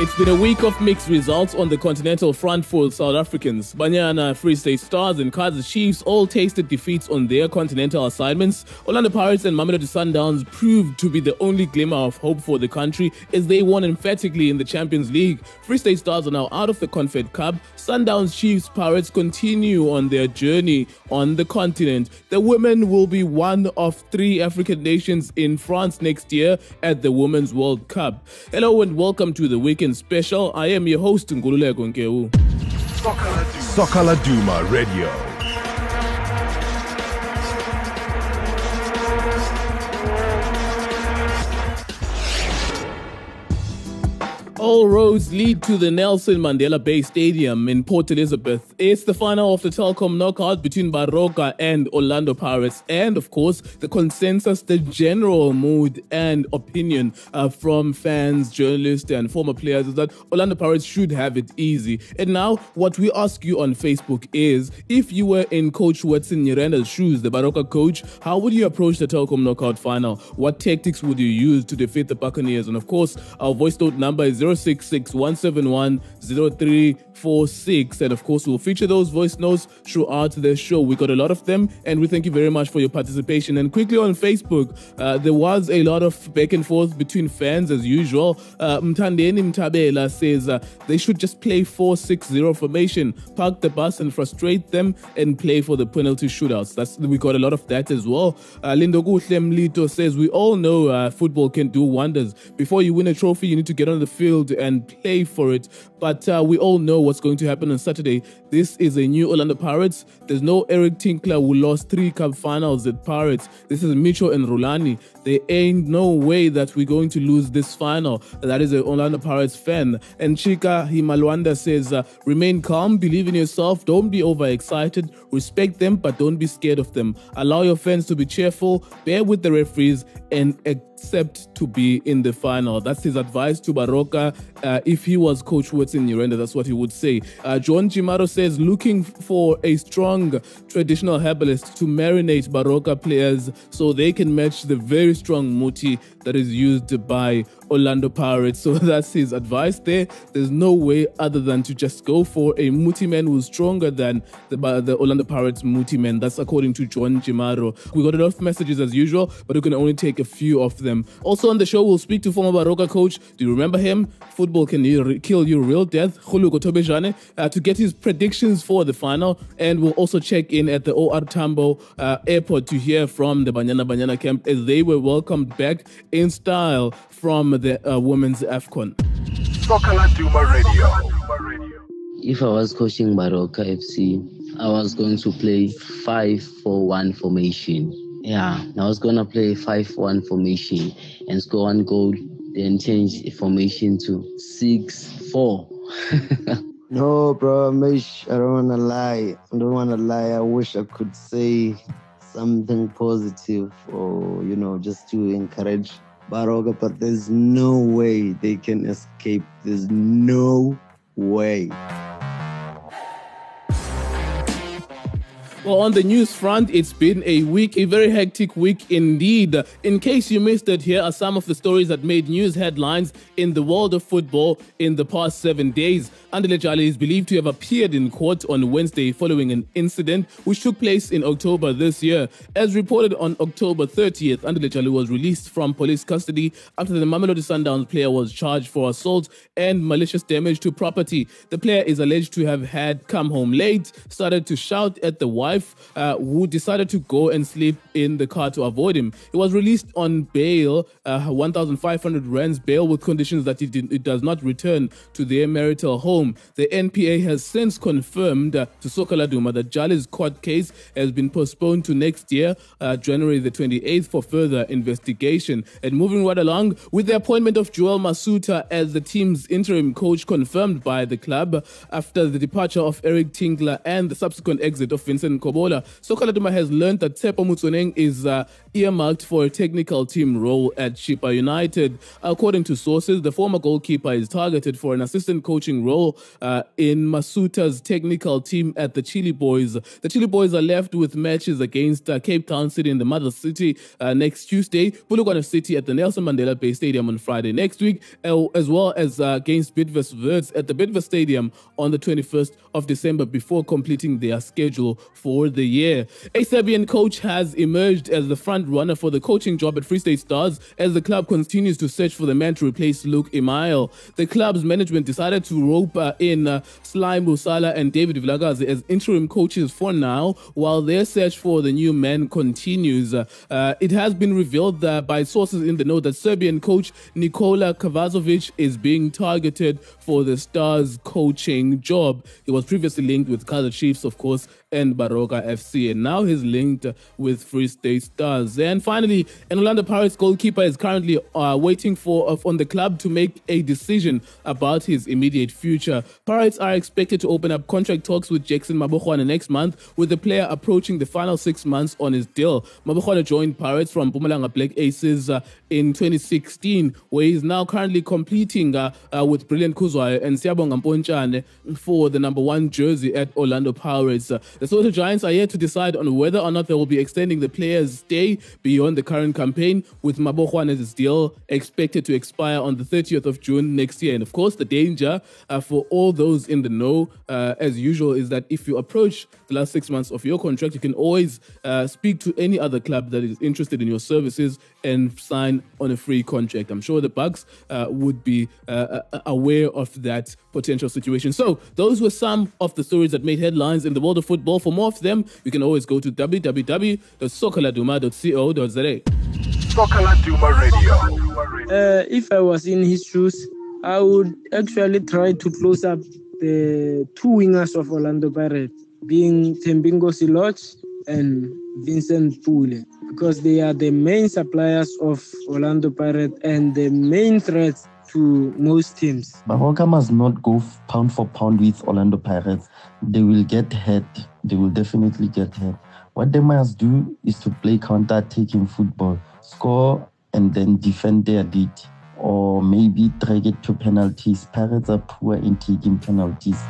It's been a week of mixed results on the continental front for South Africans. Banyana, Free State Stars, and Kaizer Chiefs all tasted defeats on their continental assignments. Orlando Pirates and Mamelodi Sundowns proved to be the only glimmer of hope for the country as they won emphatically in the Champions League. Free State Stars are now out of the Confed Cup. Sundowns, Chiefs, Pirates continue on their journey on the continent. The women will be one of three African nations in France next year at the Women's World Cup. Hello and welcome to the weekend special. I am your host, Ngululeko Nkeu. Soccer Laduma Radio. All roads lead to the Nelson Mandela Bay Stadium in Port Elizabeth. It's the final of the Telkom knockout between Baroka and Orlando Pirates. And of course, the consensus, the general mood and opinion uh, from fans, journalists, and former players is that Orlando Pirates should have it easy. And now, what we ask you on Facebook is if you were in Coach Wedson Nyirenda's shoes, the Baroka coach, how would you approach the Telkom knockout final? What tactics would you use to defeat the Buccaneers? And of course, our voice note number is 066 171 0346. And of course, we'll feature those voice notes throughout the show. We got a lot of them, and we thank you very much for your participation. And quickly on Facebook, uh, there was a lot of back and forth between fans as usual. Uh, Mtandeni Mtabela says uh, they should just play 4 6 0 formation, park the bus and frustrate them, and play for the penalty shootouts. That's We got a lot of that as well. Uh, Lindo Guhle says we all know uh, football can do wonders. Before you win a trophy, you need to get on the field and play for it. But uh, we all know what's going to happen on Saturday. This is a new Orlando Pirates. There's no Eric Tinkler who lost three cup finals at Pirates. This is Micho and Rhulani. There ain't no way that we're going to lose this final. That is an Orlando Pirates fan. And Chika Himalwanda says, uh, remain calm, believe in yourself, don't be overexcited, respect them, but don't be scared of them. Allow your fans to be cheerful, bear with the referees, and accept to be in the final. That's his advice to Baroka. Uh, if he was Coach Wedson Nyirenda, that's what he would say. Uh, John Jimaro says, looking for a strong traditional herbalist to marinate Baroka players so they can match the very strong muti that is used by Orlando Pirates. So that's his advice there. There's no way other than to just go for a muti man who's stronger than the, the Orlando Pirates muti man. That's according to John Jimaro. We got a lot of messages as usual, but we can only take a few of them. Also on the show, we'll speak to former Baroka coach. Do you remember him? Football can kill you real death. Kgoloko Thobejane uh, to get his predictions for the final. And we'll also check in at the OR Tambo uh, airport to hear from the Banyana Banyana camp as they were welcomed back in style from the uh, women's AFCON. Soccer Laduma Radio. If I was coaching Baroka FC, I was going to play 5 4 1 formation. Yeah, I was going to play 5 1 formation and score one goal, then change the formation to 6 4. No, bro, Mish, I don't wanna lie. I don't wanna lie. I wish I could say something positive or you know just to encourage Baroka, but there's no way they can escape. There's no way. Well, on the news front, it's been a week, a very hectic week indeed. In case you missed it, here are some of the stories that made news headlines in the world of football in the past seven days. Andile Jali is believed to have appeared in court on Wednesday following an incident which took place in October this year. As reported on October 30th, Andile Jali was released from police custody after the Mamelodi Sundowns player was charged for assault and malicious damage to property. The player is alleged to have had come home late, started to shout at the wife uh, who decided to go and sleep in the car to avoid him. He was released on bail, uh, 1,500 rands bail with conditions that it, did, it, does not return to their marital home. The NPA has since confirmed uh, to Soccer Laduma that Jali's court case has been postponed to next year, uh, January the 28th, for further investigation. And moving right along with the appointment of Joel Masutha as the team's interim coach confirmed by the club after the departure of Eric Tinkler and the subsequent exit of Vincent Stephen Kobola, Soccer Laduma has learned that Tsepo Motsoeneng is uh, earmarked for a technical team role at Chippa United. According to sources, the former goalkeeper is targeted for an assistant coaching role uh, in Masutha's technical team at the Chilli Boys. The Chilli Boys are left with matches against uh, Cape Town City in the mother city uh, next Tuesday, Polokwane City at the Nelson Mandela Bay Stadium on Friday next week, uh, as well as uh, against Bidvest Wits at the Bidvest Stadium on the 21st of December before completing their schedule for the year. A Serbian coach has emerged as the front runner for the coaching job at Free State Stars as the club continues to search for the man to replace Luc Eymael. The club's management decided to rope uh, in uh, Sly Musala and David Vilakazi as interim coaches for now, while their search for the new man continues. Uh, it has been revealed that by sources in the know that Serbian coach Nikola Kavazovic is being targeted for the Stars coaching job. He was previously linked with Kaizer Chiefs, of course, and FC, and now he's linked with Free State Stars. And finally, an Orlando Pirates goalkeeper is currently uh, waiting for uh, on the club to make a decision about his immediate future. Pirates are expected to open up contract talks with Jackson Mabokgwane next month, with the player approaching the final six months on his deal. Mabokgwane joined Pirates from Mpumalanga Black Aces uh, in 2016, where he's now currently competing uh, uh, with Brilliant Khuzwayo and Siyabonga Mpontshane for the number one jersey at Orlando Pirates. The Soweto Giants are yet to decide on whether or not they will be extending the player's stay beyond the current campaign, with Mabokgwane's deal expected to expire on the 30th of June next year. And of course, the danger uh, for all those in the know, uh, as usual, is that if you approach the last six months of your contract, you can always uh, speak to any other club that is interested in your services and sign on a free contract. I'm sure the Bucks uh, would be uh, uh, aware of that potential situation. So, those were some of the stories that made headlines in the world of football. For more of them, you can always go to www.soccerladuma.co.za. Sokaladuma Radio. Uh, if I was in his shoes, I would actually try to close up the two wingers of Orlando Pirates, being Thembinkosi Lorch and Vincent Pule because they are the main suppliers of Orlando Pirates and the main threats to most teams. Baroka must not go pound for pound with Orlando Pirates. They will get hurt. They will definitely get hurt. What they must do is to play counter-attacking football, score and then defend their lead, or maybe drag it to penalties. Pirates are poor in taking penalties.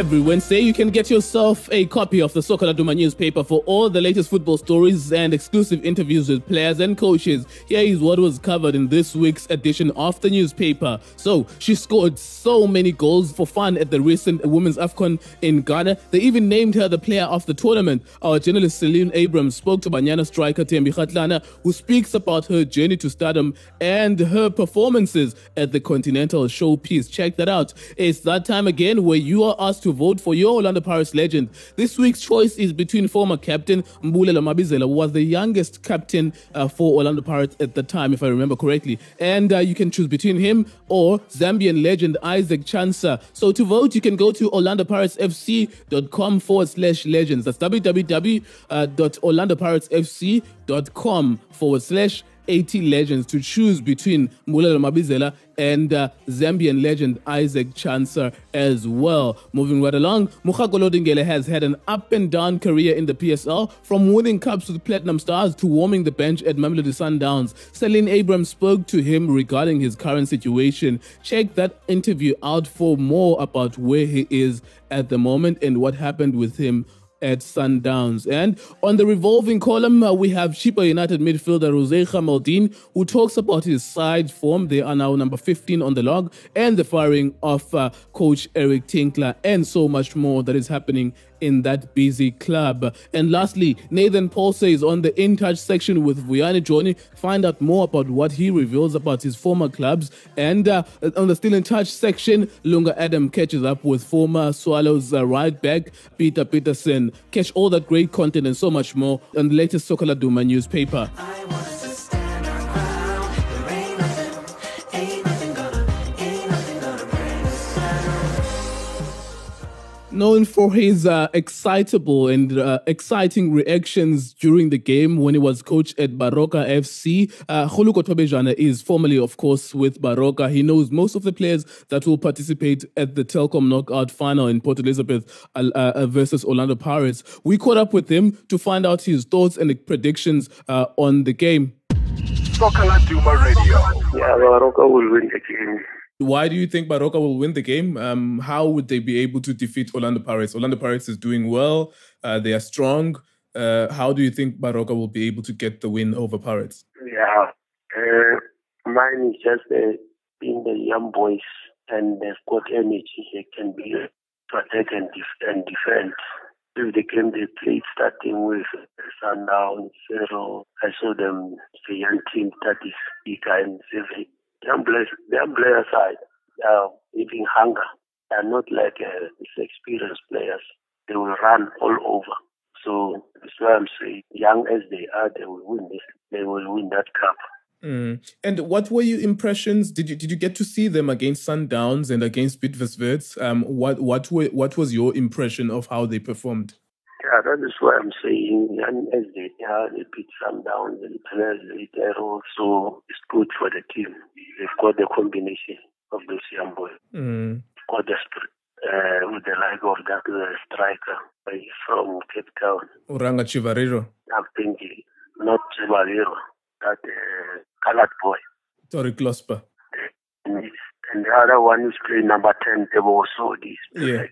Every Wednesday, you can get yourself a copy of the Soccer Laduma newspaper for all the latest football stories and exclusive interviews with players and coaches. Here is what was covered in this week's edition of the newspaper. So, she scored so many goals for fun at the recent Women's AFCON in Ghana. They even named her the player of the tournament. Our journalist Celine Abrams spoke to Banyana striker Thembi Kgatlana, who speaks about her journey to stardom and her performances at the Continental Showpiece. Check that out. It's that time again where you are asked to to vote for your Orlando Pirates legend. This week's choice is between former captain Mbulela Mabizela, who was the youngest captain uh, for Orlando Pirates at the time, if I remember correctly. And uh, you can choose between him or Zambian legend Isaac Chansa. So to vote, you can go to orlandopiratesfc.com forward slash legends. That's www.orlandopiratesfc.com forward slash 80 legends to choose between Mbulela Mabizela and uh, Zambian legend Isaac Chansa as well. Moving right along, Mogakolodi Ngele has had an up and down career in the PSL, from winning cups with Platinum Stars to warming the bench at Mamelodi Sundowns. Celine Abrams spoke to him regarding his current situation. Check that interview out for more about where he is at the moment and what happened with him at Sundowns. And on the revolving column, uh, we have Chippa United midfielder Jose Chamaldin, who talks about his side form. They are now number 15 on the log, and the firing of uh, coach Eric Tinkler, and so much more that is happening in that busy club. And lastly, Nathan Paul says on the In Touch section with Vuyani Joni, find out more about what he reveals about his former clubs. And uh, on the Still in Touch section, Lunga Adam catches up with former Swallows uh, right back Peter Peterson. Catch all that great content and so much more on the latest Soccer Laduma newspaper. Known for his uh, excitable and uh, exciting reactions during the game when he was coach at Baroka FC. Uh, Kgoloko Thobejane is formerly, of course, with Baroka. He knows most of the players that will participate at the Telkom knockout final in Port Elizabeth uh, uh, versus Orlando Pirates. We caught up with him to find out his thoughts and predictions uh, on the game. Soccer Laduma Radio. Yeah, Baroka will win the game. Why do you think Baroka will win the game? Um, how would they be able to defeat Orlando Pirates? Orlando Pirates is doing well. Uh, they are strong. Uh, how do you think Baroka will be able to get the win over Pirates? Yeah, uh, mine is just being the young boys and they've got energy. They can be protect and, def- and defend. If the game they played starting with Sundown, Zero, I saw them, the young team that is eager and savvy young players, young player side, they are having hunger. They are not like uh, experienced players. They will run all over. So that's why I'm saying, young as they are, they will win this. They will win that cup. Mm. And what were your impressions? Did you did you get to see them against Sundowns and against Bidvest Um, what what were, what was your impression of how they performed? Yeah, that is why I'm saying young as they are, they beat Sundowns and players they also it's good for the team they've got the combination of those young boys. Mm. Got the uh, with the like of that uh, striker from Cape Town. Uranga Chivariro. I'm thinking not Chivariro, that uh, colored boy. Tori Klosper. And, and the other one who's playing number 10, Tebo Sodi. Yeah.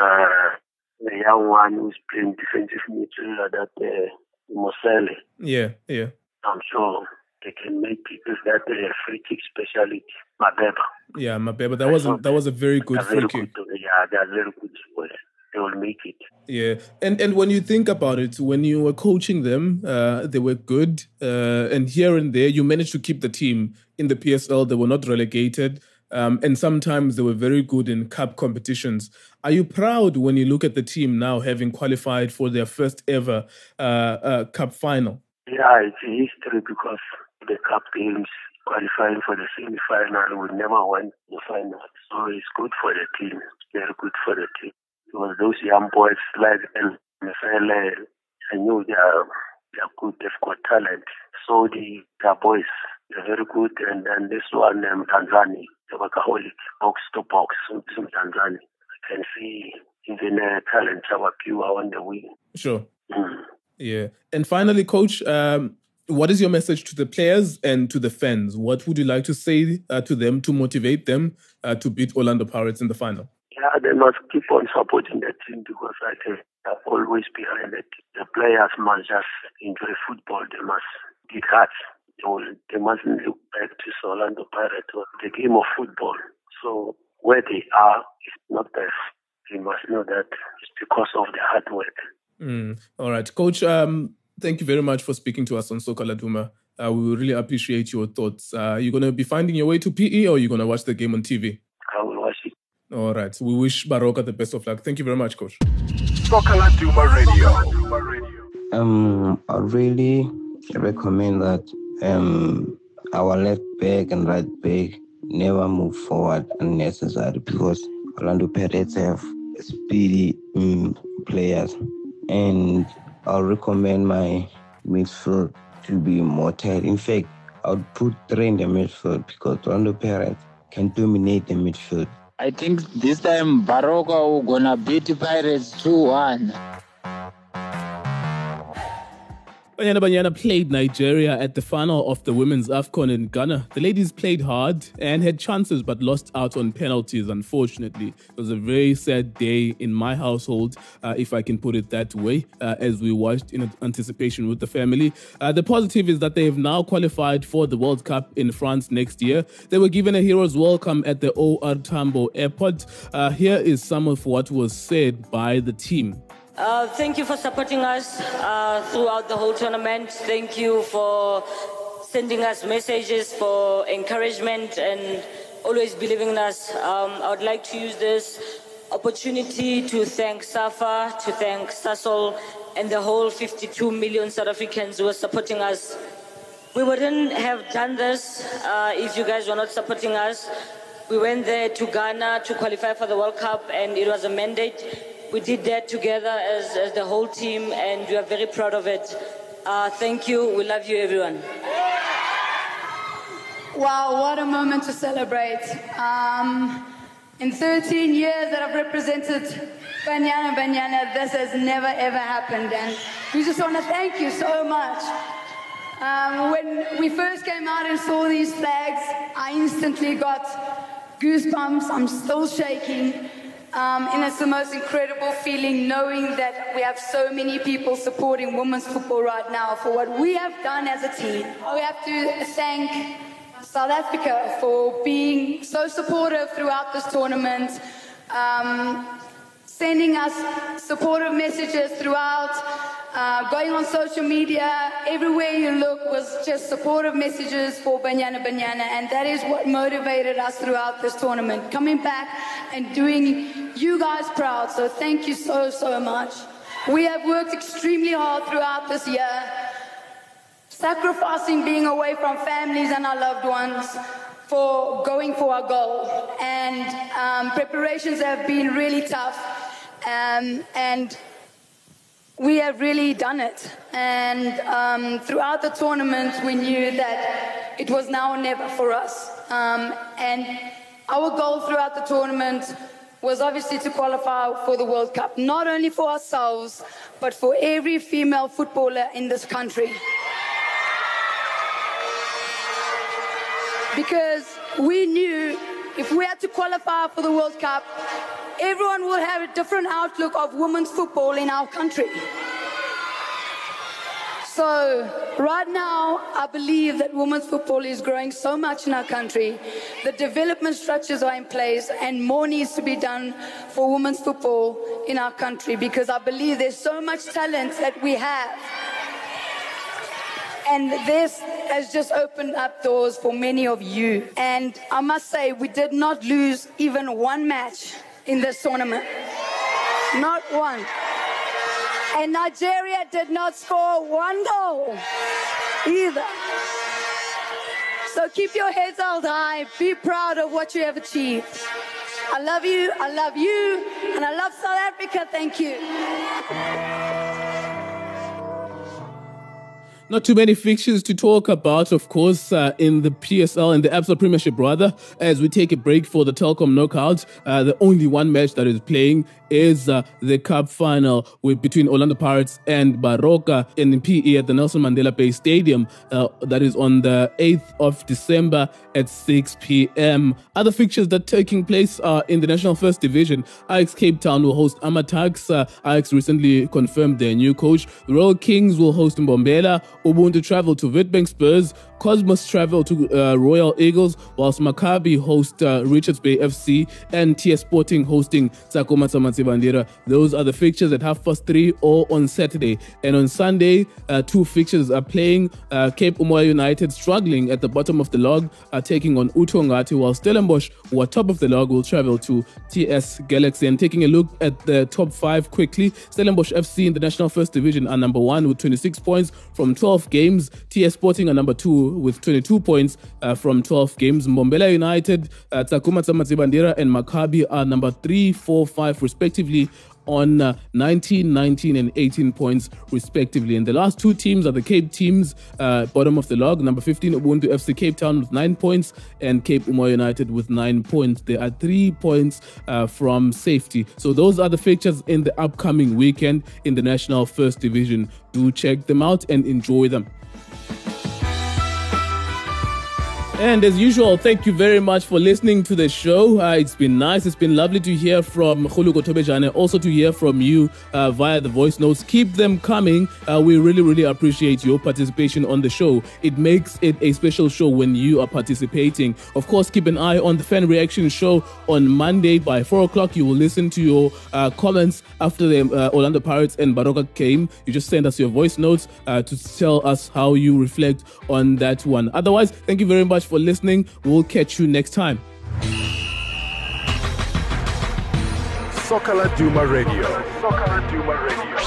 Uh, the young one who's playing defensive midfielder, that uh, Mosele. Yeah, yeah. I'm sure they can make because that uh, free kick speciality, Mabeba. Yeah, Mabeba. That was a, that was a very good free very kick. good. Yeah, they're very good. Well, they will make it. Yeah, and and when you think about it, when you were coaching them, uh, they were good, uh, and here and there you managed to keep the team in the PSL. They were not relegated, um, and sometimes they were very good in cup competitions. Are you proud when you look at the team now having qualified for their first ever uh, uh, cup final? Yeah, it's history because the cup games qualifying for the semi-final, we never won the final. So it's good for the team. Very good for the team. Because those young boys like El Mefele, I knew they are, they are good, they've got talent. So the, the boys, they're very good. And then this one, um, Tanzania, the workaholic, box to box, from Tanzania. I can see even uh, talent, our pure on the wing. Sure. Mm. Yeah. And finally, coach, um, what is your message to the players and to the fans? What would you like to say uh, to them to motivate them uh, to beat Orlando Pirates in the final? Yeah, they must keep on supporting the team because I think they're always behind it. The players must just enjoy football. They must be hard. They, will, they mustn't look back to Orlando Pirates or the game of football. So where they are is not there. They must know that it's because of the hard work. Mm. All right, coach. Um, thank you very much for speaking to us on Soccer Laduma. Uh, we really appreciate your thoughts. Uh, you're going to be finding your way to PE or you're going to watch the game on TV? I will watch it. All right. We wish Baroka the best of luck. Thank you very much, coach. Soccer Laduma Radio. Um, I really recommend that um our left back and right back never move forward unnecessary because Orlando Pirates have speedy um, players, and I'll recommend my midfield to be more. In fact, I'll put three in the midfield because Orlando Pirates can dominate the midfield. I think this time Baroka will gonna beat Pirates 2-1. Banyana Banyana played Nigeria at the final of the women's AFCON in Ghana. The ladies played hard and had chances but lost out on penalties, unfortunately. It was a very sad day in my household, uh, if I can put it that way, uh, as we watched in anticipation with the family. Uh, the positive is that they have now qualified for the World Cup in France next year. They were given a hero's welcome at the OR Tambo airport. Uh, here is some of what was said by the team. Uh, thank you for supporting us uh, throughout the whole tournament. Thank you for sending us messages for encouragement and always believing in us. Um, I would like to use this opportunity to thank SAFA, to thank Sasol, and the whole 52 million South Africans who are supporting us. We wouldn't have done this uh, if you guys were not supporting us. We went there to Ghana to qualify for the World Cup, and it was a mandate we did that together as, as the whole team, and we are very proud of it. Uh, thank you. We love you, everyone. Wow, what a moment to celebrate. Um, in 13 years that I've represented Banyana Banyana, this has never ever happened. And we just want to thank you so much. Um, when we first came out and saw these flags, I instantly got goosebumps. I'm still shaking. Um, and it's the most incredible feeling knowing that we have so many people supporting women's football right now for what we have done as a team. We have to thank South Africa for being so supportive throughout this tournament, um, sending us supportive messages throughout, uh, going on social media. Everywhere you look was just supportive messages for Banyana Banyana, and that is what motivated us throughout this tournament. Coming back and doing you guys proud, so thank you so, so much. We have worked extremely hard throughout this year sacrificing being away from families and our loved ones for going for our goal. And um, preparations have been really tough. Um, and we have really done it. And um, throughout the tournament, we knew that it was now or never for us. Um, and our goal throughout the tournament was obviously to qualify for the World Cup, not only for ourselves, but for every female footballer in this country. because we knew if we had to qualify for the World Cup, everyone will have a different outlook of women's football in our country. So, right now, I believe that women's football is growing so much in our country. The development structures are in place, and more needs to be done for women's football in our country because I believe there's so much talent that we have. And this has just opened up doors for many of you. And I must say, we did not lose even one match in this tournament. Not one. And Nigeria did not score one goal either. So keep your heads held high. Be proud of what you have achieved. I love you. I love you. And I love South Africa. Thank you. Not too many fixtures to talk about, of course, uh, in the PSL and the Absa Premiership, rather. As we take a break for the Telkom Knockout, uh, the only one match that is playing is uh, the Cup final with, between Orlando Pirates and Baroka in the PE at the Nelson Mandela Bay Stadium. Uh, that is on the 8th of December at 6 p.m. Other fixtures that are taking place are in the National First Division. Ajax Cape Town will host AmaTuks. Uh, Ajax recently confirmed their new coach. The Royal Kings will host Mbombela. Ubuntu travel to Witbank Spurs. Cosmos travel to uh, Royal Eagles, whilst Maccabi host uh, Richards Bay FC and TS Sporting hosting Sakoma Bandera. Those are the fixtures at half past three or on Saturday. And on Sunday, uh, two fixtures are playing. Uh, Cape Umoya United struggling at the bottom of the log are taking on Uthongathi, while Stellenbosch, who are top of the log, will travel to TS Galaxy. And taking a look at the top five quickly, Stellenbosch FC in the National First Division are number one with 26 points from 12 games. TS Sporting are number two with 22 points uh, from 12 games. Mbombela United, uh, Takuma Bandera, and Maccabi are number three, four, five, respectively on uh, 19, 19, and 18 points, respectively. And the last two teams are the Cape teams, uh, bottom of the log. Number 15, Ubuntu FC Cape Town with nine points, and Cape Umoya United with nine points. They are three points uh, from safety. So those are the fixtures in the upcoming weekend in the National First Division. Do check them out and enjoy them. And as usual, thank you very much for listening to the show. Uh, it's been nice. It's been lovely to hear from Kgoloko Thobejane, also to hear from you uh, via the voice notes. Keep them coming. Uh, we really, really appreciate your participation on the show. It makes it a special show when you are participating. Of course, keep an eye on the fan reaction show on Monday by 4 o'clock. You will listen to your uh, comments after the uh, Orlando Pirates and Baroka came. You just send us your voice notes uh, to tell us how you reflect on that one. Otherwise, thank you very much much for listening. We'll catch you next time. Soccer Laduma Radio. Soccer Laduma Radio.